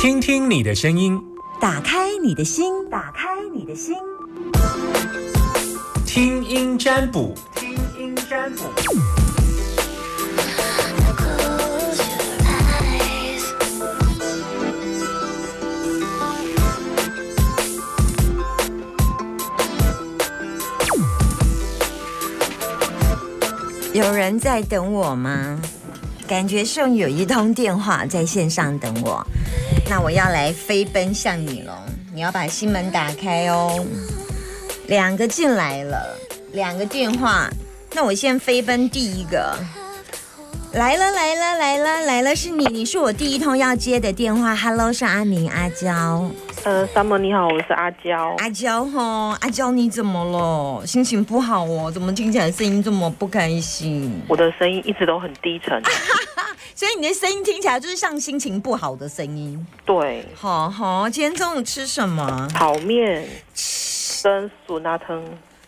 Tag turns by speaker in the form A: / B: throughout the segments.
A: 听听你的声音，
B: 打开你的心，打开你的心，
A: 听音占卜，听音占卜。
B: 有人在等我吗？感觉上有一通电话在线上等我，那我要来飞奔向你喽！你要把心门打开哦。两个进来了，两个电话，那我先飞奔第一个。来了来了来了来了，是你，你是我第一通要接的电话。Hello，是阿明阿娇。
C: 呃，Summer 你好，我是阿娇。
B: 阿娇哈，阿娇你怎么了？心情不好哦？怎么听起来声音这么不开心？
C: 我的声音一直都很低沉，
B: 所以你的声音听起来就是像心情不好的声音。
C: 对，
B: 好好，今天中午吃什么？
C: 炒面跟酸辣汤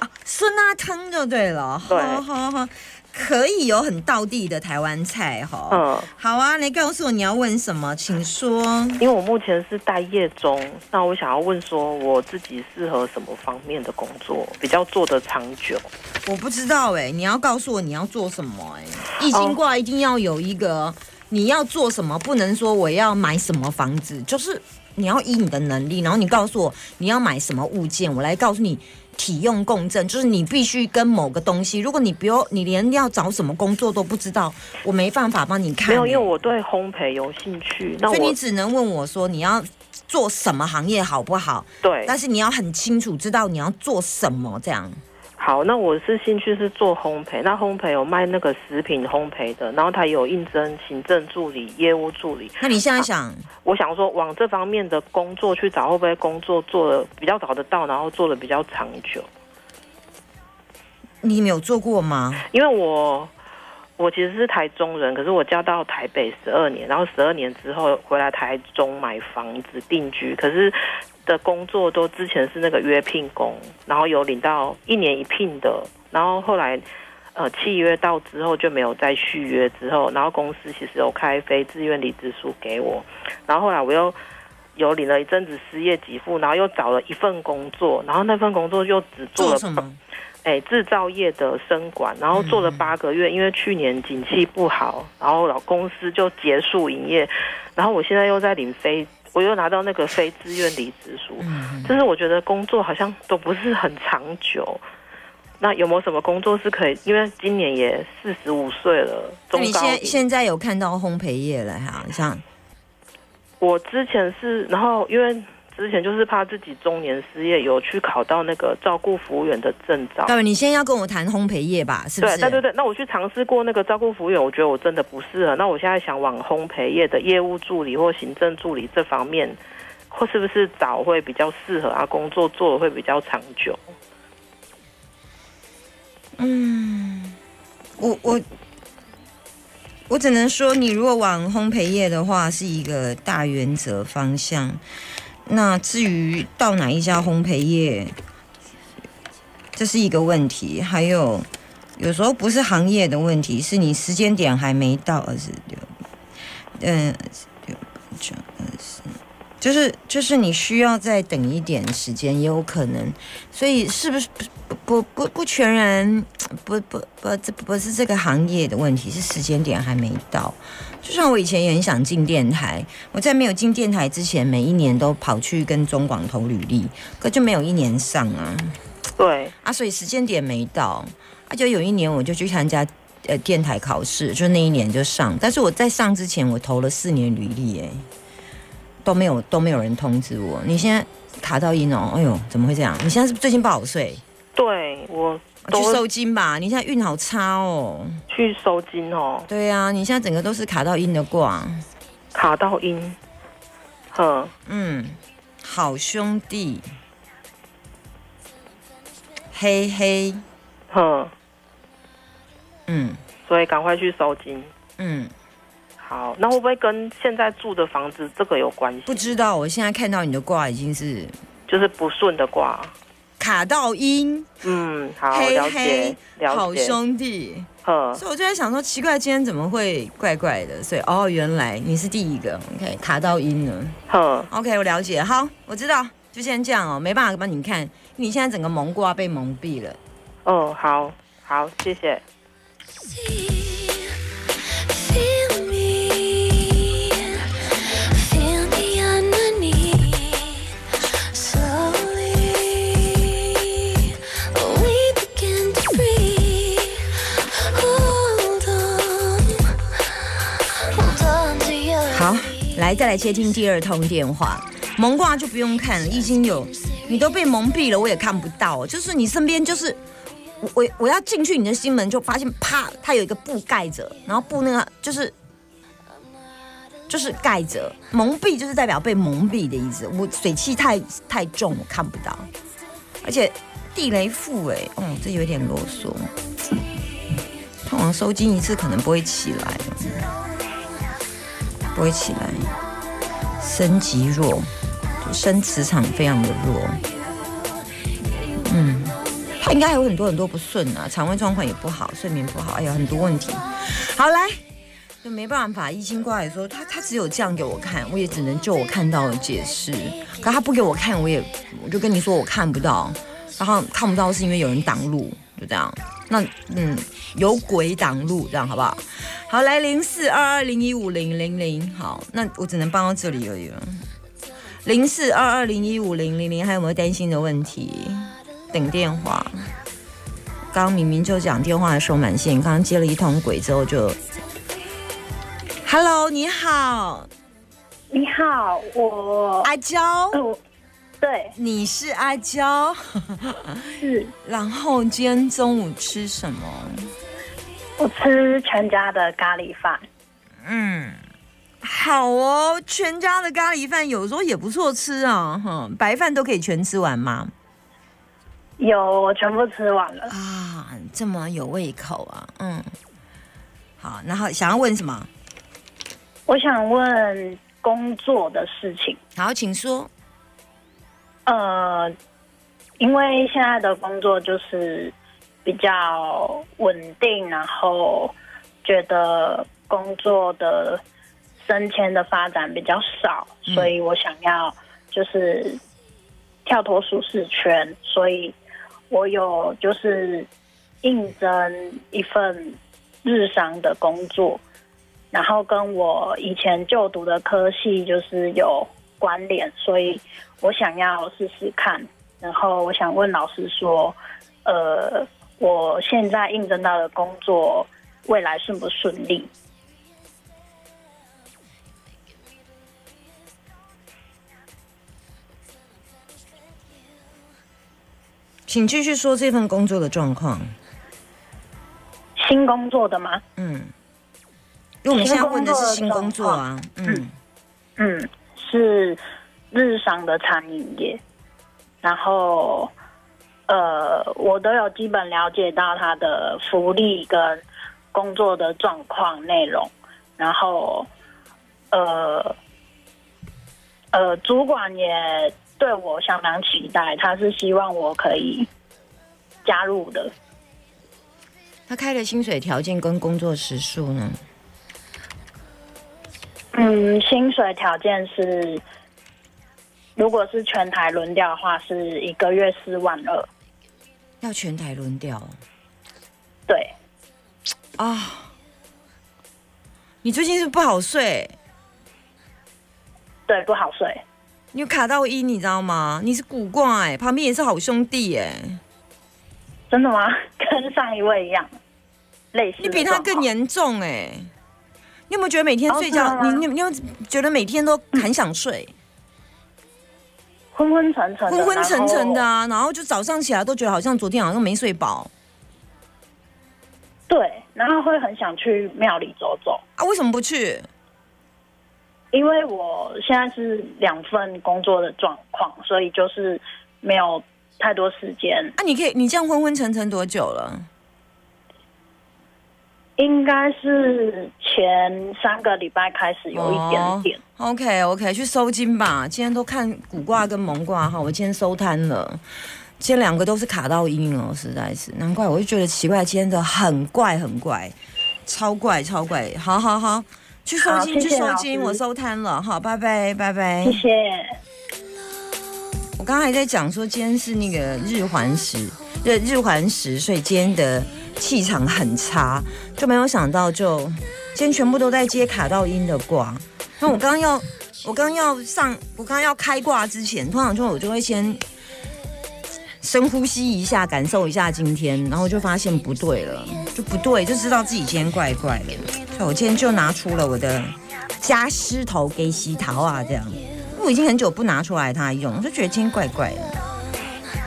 B: 啊，酸辣汤就对了。
C: 对，
B: 好好好。可以有很道地的台湾菜哈，嗯，好啊，你告诉我你要问什么，请说。
C: 因为我目前是待业中，那我想要问说，我自己适合什么方面的工作，比较做得长久？
B: 我不知道哎，你要告诉我你要做什么哎，易经卦一定要有一个你要做什么，不能说我要买什么房子，就是你要依你的能力，然后你告诉我你要买什么物件，我来告诉你。体用共振就是你必须跟某个东西，如果你不用，你连要找什么工作都不知道，我没办法帮你看。
C: 没有，因为我对烘焙有兴趣，
B: 所以你只能问我说你要做什么行业好不好？
C: 对，
B: 但是你要很清楚知道你要做什么这样。
C: 好，那我是兴趣是做烘焙，那烘焙有卖那个食品烘焙的，然后他有应征行政助理、业务助理。
B: 那你现在想，
C: 我想说往这方面的工作去找，会不会工作做的比较找得到，然后做的比较长久？
B: 你没有做过吗？
C: 因为我我其实是台中人，可是我嫁到台北十二年，然后十二年之后回来台中买房子定居，可是。的工作都之前是那个约聘工，然后有领到一年一聘的，然后后来呃契约到之后就没有再续约，之后然后公司其实有开非自愿离职书给我，然后后来我又有领了一阵子失业给付，然后又找了一份工作，然后那份工作又只做了
B: 什么？
C: 哎，制造业的生管，然后做了八个月，因为去年景气不好，然后老公司就结束营业，然后我现在又在领非。我又拿到那个非自愿离职书，就是我觉得工作好像都不是很长久。那有没有什么工作是可以？因为今年也四十五岁了，
B: 那你现现在有看到烘焙业了哈？像
C: 我之前是，然后因为。之前就是怕自己中年失业，有去考到那个照顾服务员的证照。
B: 对，你先要跟我谈烘焙业吧，是不是？
C: 对对对，那我去尝试过那个照顾服务员，我觉得我真的不适合。那我现在想往烘焙业的业务助理或行政助理这方面，或是不是找会比较适合啊？工作做的会比较长久。
B: 嗯，我我我只能说，你如果往烘焙业的话，是一个大原则方向。那至于到哪一家烘焙业，这是一个问题。还有，有时候不是行业的问题，是你时间点还没到，二十六，嗯，六九二十，就是就是你需要再等一点时间，也有可能。所以是不是不不不不全然不不不这不是这个行业的问题，是时间点还没到。就像我以前也很想进电台，我在没有进电台之前，每一年都跑去跟中广投履历，可就没有一年上啊。
C: 对
B: 啊，所以时间点没到，啊，就有一年我就去参加呃电台考试，就那一年就上。但是我在上之前，我投了四年履历，哎，都没有都没有人通知我。你现在卡到音哦，哎呦，怎么会这样？你现在是最近不好睡？
C: 对我。
B: 去收金吧，你现在运好差哦。
C: 去收金哦。
B: 对啊，你现在整个都是卡到阴的卦。
C: 卡到阴，呵，
B: 嗯，好兄弟，嘿嘿，
C: 呵，
B: 嗯，
C: 所以赶快去收金。
B: 嗯，
C: 好，那会不会跟现在住的房子这个有关系？
B: 不知道，我现在看到你的卦已经是
C: 就是不顺的卦。
B: 卡到音，
C: 嗯，好，
B: 嘿
C: 了
B: 嘿
C: 解，，
B: 好
C: 了解。
B: 兄弟。
C: 嗯，
B: 所以我就在想说，奇怪，今天怎么会怪怪的？所以哦，原来你是第一个，OK，卡到音了
C: 哼
B: ，，OK，我了解，好，我知道，就先这样哦，没办法帮你看，你现在整个蒙瓜被蒙蔽了。
C: 哦，好，好，谢谢。
B: 来再来接听第二通电话。蒙卦就不用看了，已经有你都被蒙蔽了，我也看不到。就是你身边就是我我我要进去你的心门，就发现啪，它有一个布盖着，然后布那个就是就是盖着，蒙蔽就是代表被蒙蔽的意思。我水汽太太重，我看不到，而且地雷覆哎，哦，这有点啰嗦。通常收金一次可能不会起来，不会起来。升级弱，升磁场非常的弱。嗯，他应该有很多很多不顺啊，肠胃状况也不好，睡眠不好，哎呀，很多问题。好来，就没办法，易经过来说，他他只有这样给我看，我也只能就我看到的解释。可他不给我看，我也我就跟你说我看不到，然后看不到是因为有人挡路，就这样。那嗯，有鬼挡路，这样好不好？好，来零四二二零一五零零零，好，那我只能帮到这里而已了。零四二二零一五零零零，还有没有担心的问题？等电话。刚刚明明就讲电话的时候满线，刚刚接了一通鬼之后就，Hello，你好，
D: 你好，我
B: 阿娇，
D: 呃我对
B: 你是阿娇，
D: 是
B: 然后今天中午吃什么？
D: 我吃全家的咖喱饭，
B: 嗯，好哦，全家的咖喱饭有时候也不错吃啊，哈，白饭都可以全吃完吗？
D: 有我全部吃完了。
B: 啊，这么有胃口啊，嗯，好，然后想要问什么？
D: 我想问工作的事情，
B: 好，请说。
D: 呃，因为现在的工作就是比较稳定，然后觉得工作的升迁的发展比较少，所以我想要就是跳脱舒适圈，所以我有就是应征一份日商的工作，然后跟我以前就读的科系就是有关联，所以我想要试试看。然后我想问老师说，呃，我现在应征到的工作未来顺不顺利？
B: 请继续说这份工作的状况。
D: 新工作的吗？
B: 嗯，因为我们现在问的是新工作啊。嗯，
D: 嗯，是日商的餐饮业，然后呃，我都有基本了解到他的福利跟工作的状况内容，然后呃呃，主管也对我相当期待，他是希望我可以加入的。
B: 他开的薪水条件跟工作时数呢？
D: 嗯，薪水条件是，如果是全台轮调的话，是一个月四万二。
B: 要全台轮调
D: 对，
B: 啊？你最近是不好睡？
D: 对，不好睡。
B: 你有卡到一，你知道吗？你是古怪、欸，旁边也是好兄弟哎、
D: 真的吗？跟上一位一样，类似。
B: 你比他更。严重哎、你有没有觉得每天
D: 哦
B: 睡觉，你你你有觉得每天都很想睡，
D: 昏昏沉沉的，
B: 昏昏沉沉的
D: 然后。
B: 啊？然后就早上起来都觉得好像昨天好像没睡饱
D: 对，然后会很想去庙里走走，
B: 啊？为什么不去？
D: 因为我现在是两份工作的状况，所以就是没有太多时间。
B: 啊，你可以，你这样昏昏沉沉多久了？
D: 应该是前三个礼拜开始有一点点。
B: OK OK，去收金吧。今天都看古卦跟蒙卦哈，我今天收摊了。今天两个都是卡到音哦，实在是难怪，我就觉得奇怪，今天的很怪很怪，超怪超怪。好好好，去收金去收金，我收摊了，好，拜拜拜拜
D: 谢。谢。
B: 我刚刚还在讲说，今天是那个日环食，日日环食，所以今天的气场很差，就没有想到就今天全部都在接卡到音的卦。那我刚要，我刚要上，我刚要开挂之前，通常就我就会先深呼吸一下，感受一下今天，然后就发现不对了，就不对，就知道自己今天怪怪的。所以我今天就拿出了我的加湿头给洗桃啊，这样。我已经很久不拿出来它用，就觉得今天怪怪的。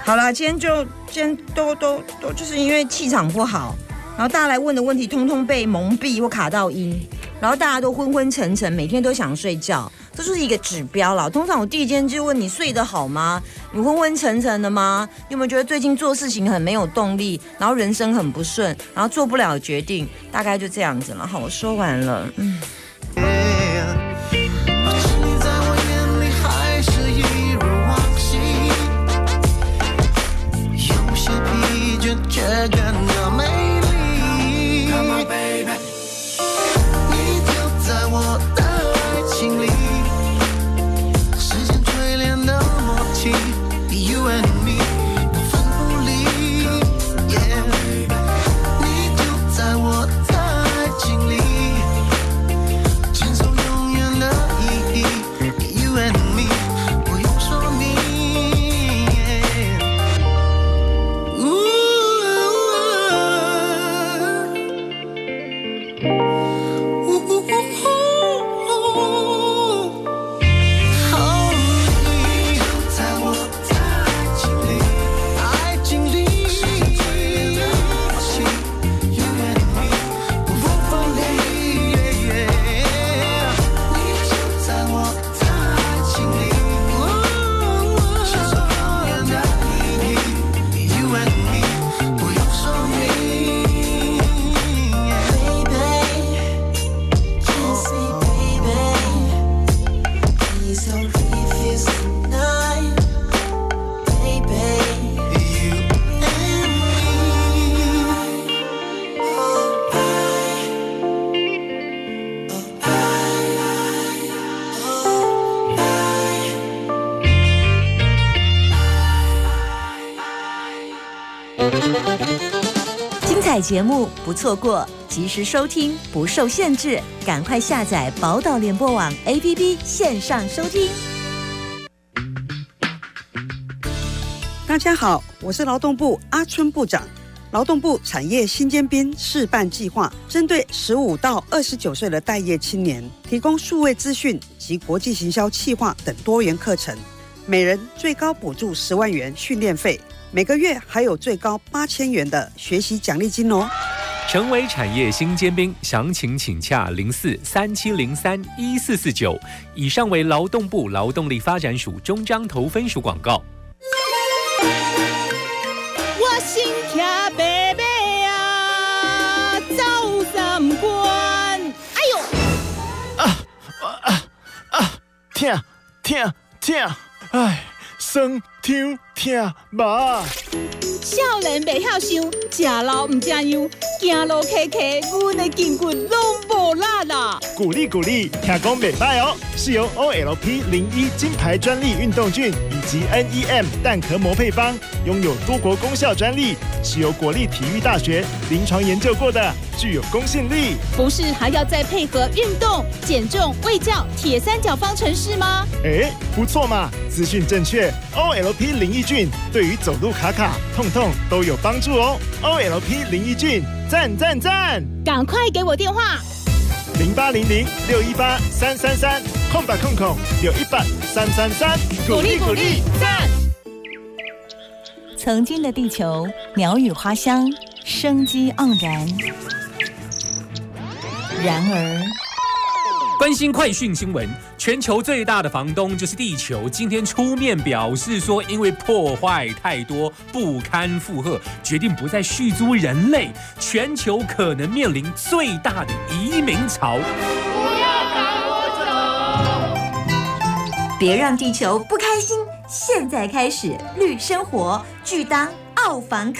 B: 好了，今天就今天都都都就是因为气场不好，然后大家来问的问题通通被蒙蔽或卡到音，然后大家都昏昏沉沉，每天都想睡觉，这就是一个指标了。通常我第一间就问你睡得好吗？你昏昏沉沉的吗？你有没有觉得最近做事情很没有动力，然后人生很不顺，然后做不了决定？大概就这样子了。好，我说完了。嗯。
E: again 节目不错过，及时收听不受限制，赶快下载宝岛联播网 APP 线上收听。
F: 大家好，我是劳动部阿春部长。劳动部产业新尖兵示范计划针对十五到二十九岁的待业青年，提供数位资讯及国际行销企划等多元课程，每人最高补助十万元训练费，每个月还有最高八千元的学习奖励金哦。
A: 成为产业新尖兵，详情请洽零四三七零三一四四九。以上为劳动部劳动力发展署中彰投分署广告。
G: 我心跳白马啊，走三关。哎呦，
H: 疼疼疼，哎，酸痛疼麻。
G: 少年袂晓想，食老唔食样，行路磕磕，阮的筋骨拢无力啦！
H: 鼓励鼓励，听讲袂歹哦，是由 OLP 零一金牌专利运动菌以及 NEM 蛋壳膜配方，拥有多国功效专利，是由国立体育大学临床研究过的，具有公信力。
G: 不是还要再配合运动、减重、卫教铁三角方程式吗？
H: 哎，不错嘛，资讯正确，OLP 零一菌对于走路卡卡、痛痛都有帮助哦。OLP 林一菌，赞赞赞！
G: 赶快给我电话！
H: 零八零零六一八三三三，空白空空六一八三三三，
G: 鼓励鼓励，赞！
E: 曾经的地球，鸟语花香，生机盎然。然而，
A: 关心快讯新闻，全球最大的房东就是地球，今天出面表示说，因为破坏太多，不堪负荷，决定不再续租人类，全球可能面临最大的移民潮。
E: 别
I: 别让地球不开心，现在开始绿生活，拒当澳房客。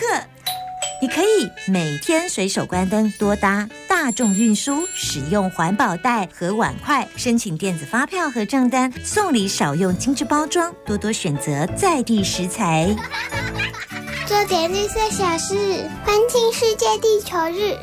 I: 你可以每天随手关灯，多搭大众运输，使用环保袋和碗筷，申请电子发票和账单，送礼少用精致包装，多多选择在地食材。
J: 做点绿色小事，欢庆世界地球日。